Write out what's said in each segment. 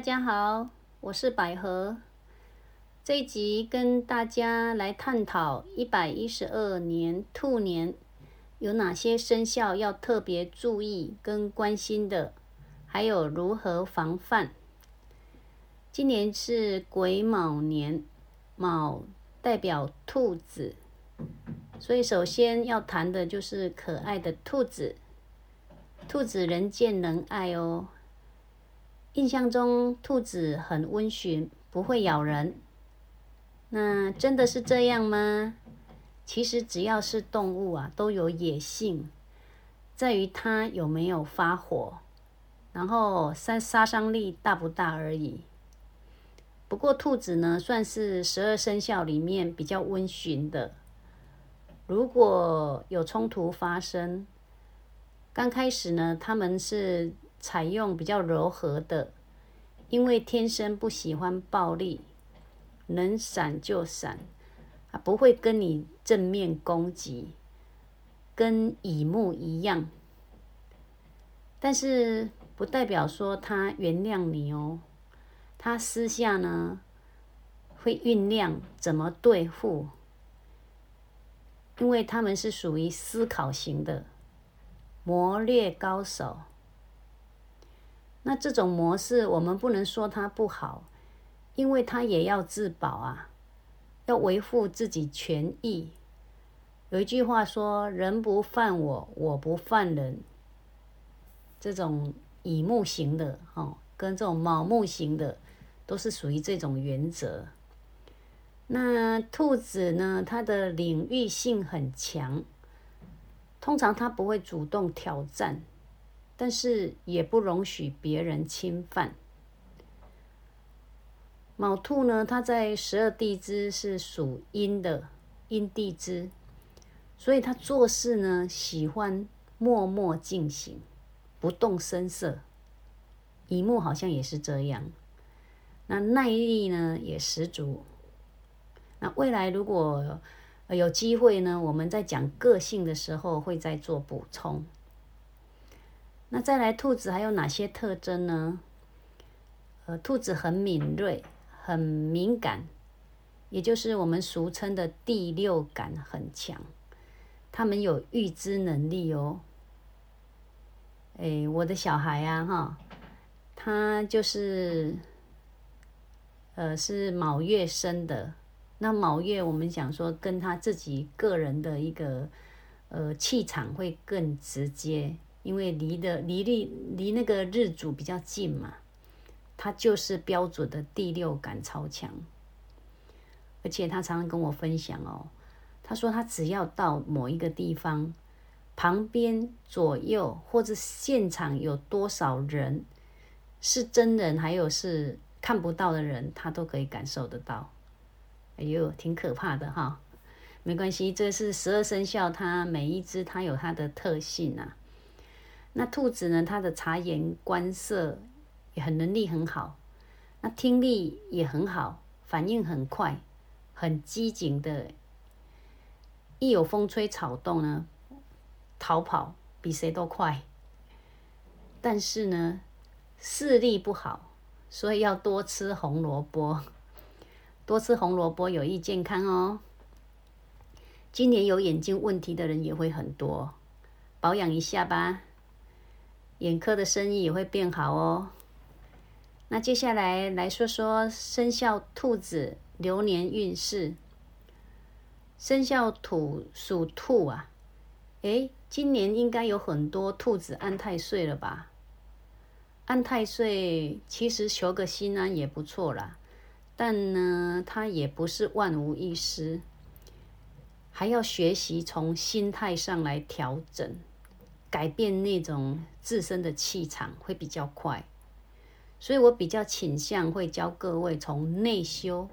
大家好，我是百合。这一集跟大家来探讨一百一十二年兔年有哪些生肖要特别注意跟关心的，还有如何防范。今年是癸卯年，卯代表兔子，所以首先要谈的就是可爱的兔子。兔子人见人爱哦。印象中，兔子很温驯，不会咬人。那真的是这样吗？其实只要是动物啊，都有野性，在于它有没有发火，然后杀杀伤力大不大而已。不过兔子呢，算是十二生肖里面比较温驯的。如果有冲突发生，刚开始呢，他们是。采用比较柔和的，因为天生不喜欢暴力，能闪就闪，啊，不会跟你正面攻击，跟乙木一样。但是不代表说他原谅你哦，他私下呢会酝酿怎么对付，因为他们是属于思考型的谋略高手。那这种模式，我们不能说它不好，因为它也要自保啊，要维护自己权益。有一句话说：“人不犯我，我不犯人。”这种乙木型的哦，跟这种卯木型的，都是属于这种原则。那兔子呢？它的领域性很强，通常它不会主动挑战。但是也不容许别人侵犯。卯兔呢，它在十二地支是属阴的阴地支，所以他做事呢喜欢默默进行，不动声色。乙木好像也是这样，那耐力呢也十足。那未来如果有机会呢，我们在讲个性的时候会再做补充。那再来，兔子还有哪些特征呢？呃，兔子很敏锐，很敏感，也就是我们俗称的第六感很强。他们有预知能力哦。哎，我的小孩啊，哈，他就是，呃，是卯月生的。那卯月，我们讲说，跟他自己个人的一个呃气场会更直接。因为离的离离离那个日主比较近嘛，他就是标准的第六感超强，而且他常常跟我分享哦，他说他只要到某一个地方，旁边左右或者现场有多少人是真人，还有是看不到的人，他都可以感受得到。哎呦，挺可怕的哈，没关系，这是十二生肖，它每一只它有它的特性啊。那兔子呢？它的察言观色也很能力很好，那听力也很好，反应很快，很机警的。一有风吹草动呢，逃跑比谁都快。但是呢，视力不好，所以要多吃红萝卜。多吃红萝卜有益健康哦。今年有眼睛问题的人也会很多，保养一下吧。眼科的生意也会变好哦。那接下来来说说生肖兔子流年运势。生肖土属兔啊，诶，今年应该有很多兔子安太岁了吧？安太岁其实求个心安也不错啦，但呢，它也不是万无一失，还要学习从心态上来调整。改变那种自身的气场会比较快，所以我比较倾向会教各位从内修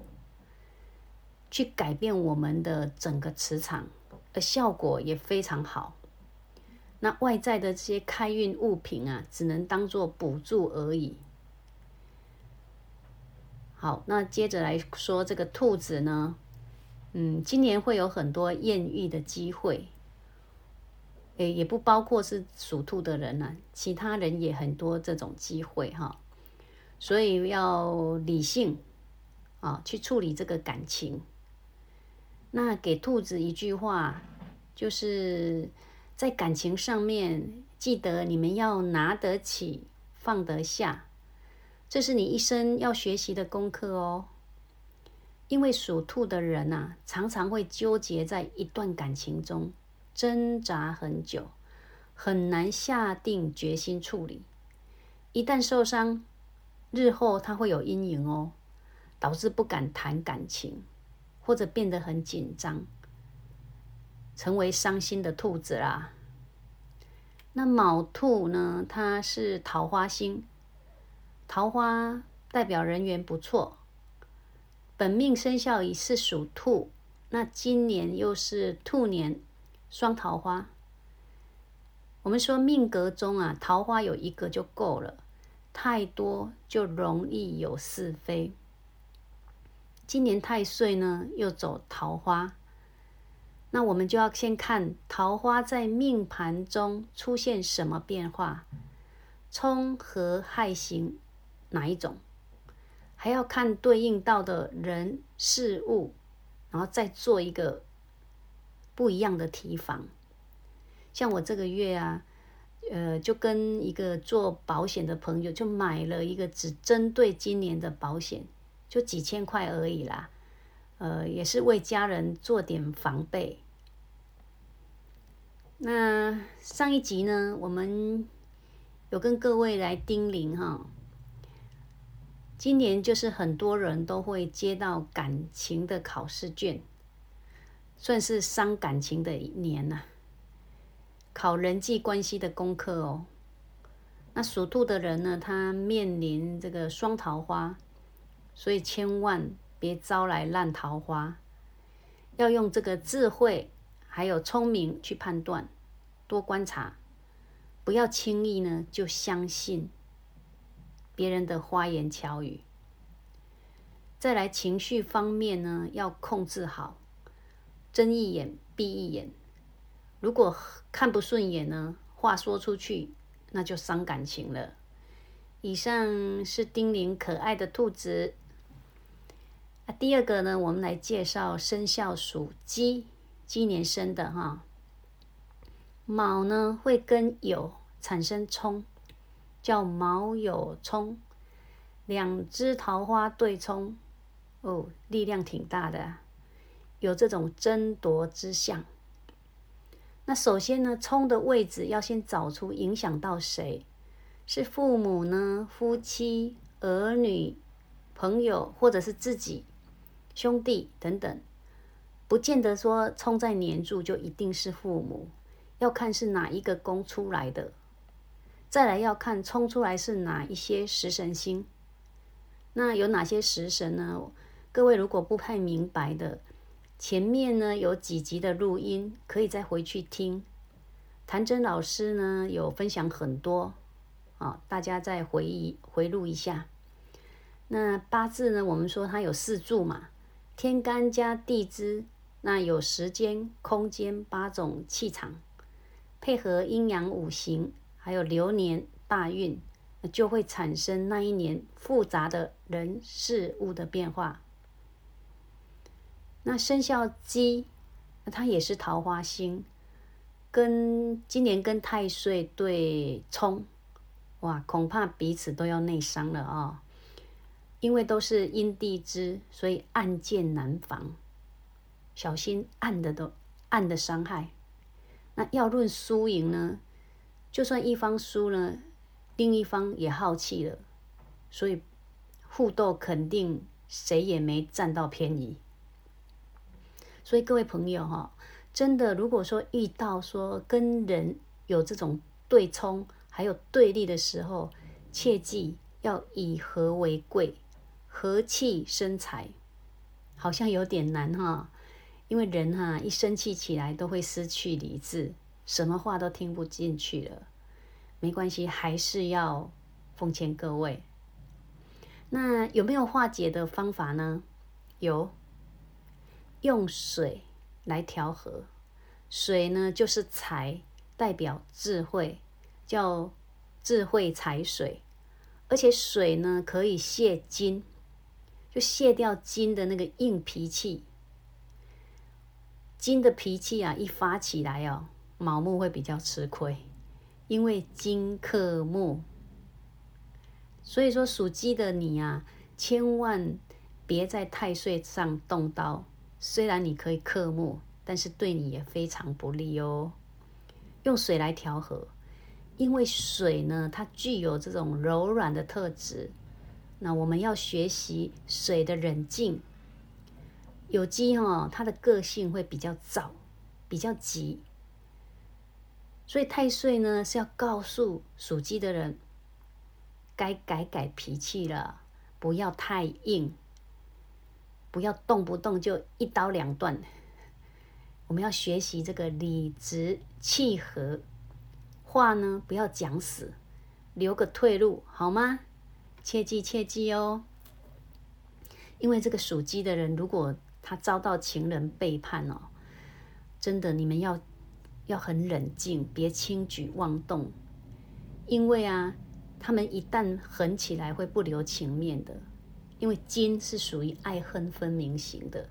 去改变我们的整个磁场，而效果也非常好。那外在的这些开运物品啊，只能当做补助而已。好，那接着来说这个兔子呢，嗯，今年会有很多艳遇的机会。诶，也不包括是属兔的人呐，其他人也很多这种机会哈。所以要理性啊去处理这个感情。那给兔子一句话，就是在感情上面，记得你们要拿得起，放得下，这是你一生要学习的功课哦。因为属兔的人呐，常常会纠结在一段感情中，挣扎很久，很难下定决心处理。一旦受伤，日后他会有阴影哦，导致不敢谈感情，或者变得很紧张，成为伤心的兔子啦。那卯兔呢？它是桃花星，桃花代表人缘不错。本命生肖已是属兔，那今年又是兔年，双桃花。我们说命格中啊，桃花有一个就够了，太多就容易有是非。今年太岁呢又走桃花，那我们就要先看桃花在命盘中出现什么变化，冲和害型哪一种？还要看对应到的人事物，然后再做一个不一样的提防。像我这个月啊，呃，就跟一个做保险的朋友就买了一个只针对今年的保险，就几千块而已啦。呃，也是为家人做点防备。那上一集呢，我们有跟各位来叮咛哈。今年就是很多人都会接到感情的考试卷，算是伤感情的一年呐，考人际关系的功课哦。那属兔的人呢，他面临这个双桃花，所以千万别招来烂桃花，要用这个智慧还有聪明去判断，多观察，不要轻易呢就相信。别人的花言巧语，再来情绪方面呢，要控制好，睁一眼闭一眼。如果看不顺眼呢，话说出去，那就伤感情了。以上是叮咛可爱的兔子。啊，第二个呢，我们来介绍生肖属鸡，鸡年生的哈。卯呢会跟酉产生冲。叫卯酉冲，两只桃花对冲，哦，力量挺大的，有这种争夺之象。那首先呢，冲的位置要先找出影响到谁，是父母呢、夫妻、儿女、朋友，或者是自己兄弟等等，不见得说冲在年柱就一定是父母，要看是哪一个宫出来的。再来要看冲出来是哪一些食神星，那有哪些食神呢？各位如果不太明白的，前面呢有几集的录音可以再回去听。谭真老师呢有分享很多，啊，大家再回忆回录一下。那八字呢，我们说它有四柱嘛，天干加地支，那有时间、空间八种气场，配合阴阳五行。还有流年大运，就会产生那一年复杂的人事物的变化。那生肖鸡，那它也是桃花星，跟今年跟太岁对冲，哇，恐怕彼此都要内伤了啊！因为都是阴地支，所以暗箭难防，小心暗的都暗的伤害。那要论输赢呢？就算一方输了，另一方也耗气了，所以互斗肯定谁也没占到便宜。所以各位朋友哈，真的如果说遇到说跟人有这种对冲还有对立的时候，切记要以和为贵，和气生财，好像有点难哈，因为人哈一生气起来都会失去理智。什么话都听不进去了，没关系，还是要奉劝各位。那有没有化解的方法呢？有，用水来调和。水呢，就是财，代表智慧，叫智慧财水。而且水呢可以泄金，就泄掉金的那个硬脾气。金的脾气啊，一发起来哦，卯木会比较吃亏，因为金克木。所以说属鸡的你啊，千万别在太岁上动刀。虽然你可以克木，但是对你也非常不利哦。用水来调和，因为水呢，它具有这种柔软的特质。那我们要学习水的冷静。有机哈，它的个性会比较躁，比较急。所以太岁呢是要告诉属鸡的人。该改改脾气了，不要太硬，不要动不动就一刀两断。我们要学习这个理直气和，话呢不要讲死，留个退路好吗？切记切记哦。因为这个属鸡的人，如果他遭到情人背叛哦，真的你们要要很冷静，别轻举妄动，因为啊。他们一旦狠起来，会不留情面的，因为金是属于爱恨分明型的。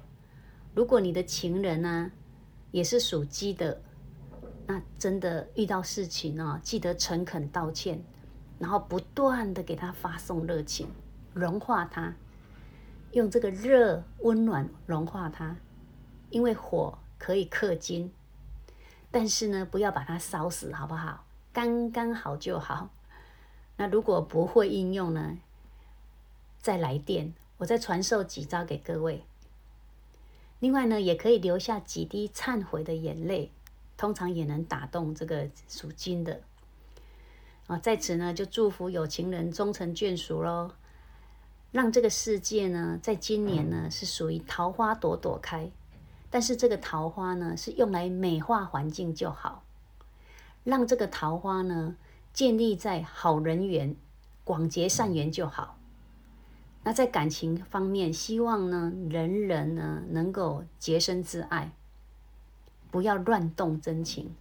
如果你的情人呢，也是属鸡的，那真的遇到事情啊，记得诚恳道歉，然后不断的给他发送热情，融化他，用这个热温暖融化他，因为火可以克金，但是呢，不要把它烧死，好不好？刚刚好就好。那如果不会应用呢？再来电，我再传授几招给各位。另外呢，也可以留下几滴忏悔的眼泪，通常也能打动这个属金的。啊，在此呢，就祝福有情人终成眷属喽，让这个世界呢，在今年呢是属于桃花朵朵开，但是这个桃花呢是用来美化环境就好，让这个桃花呢。建立在好人缘、广结善缘就好。那在感情方面，希望呢，人人呢能够洁身自爱，不要乱动真情，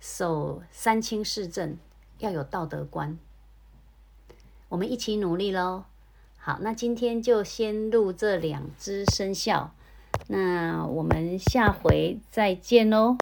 守三清四正，要有道德观。我们一起努力喽！好，那今天就先录这两只生肖，那我们下回再见喽。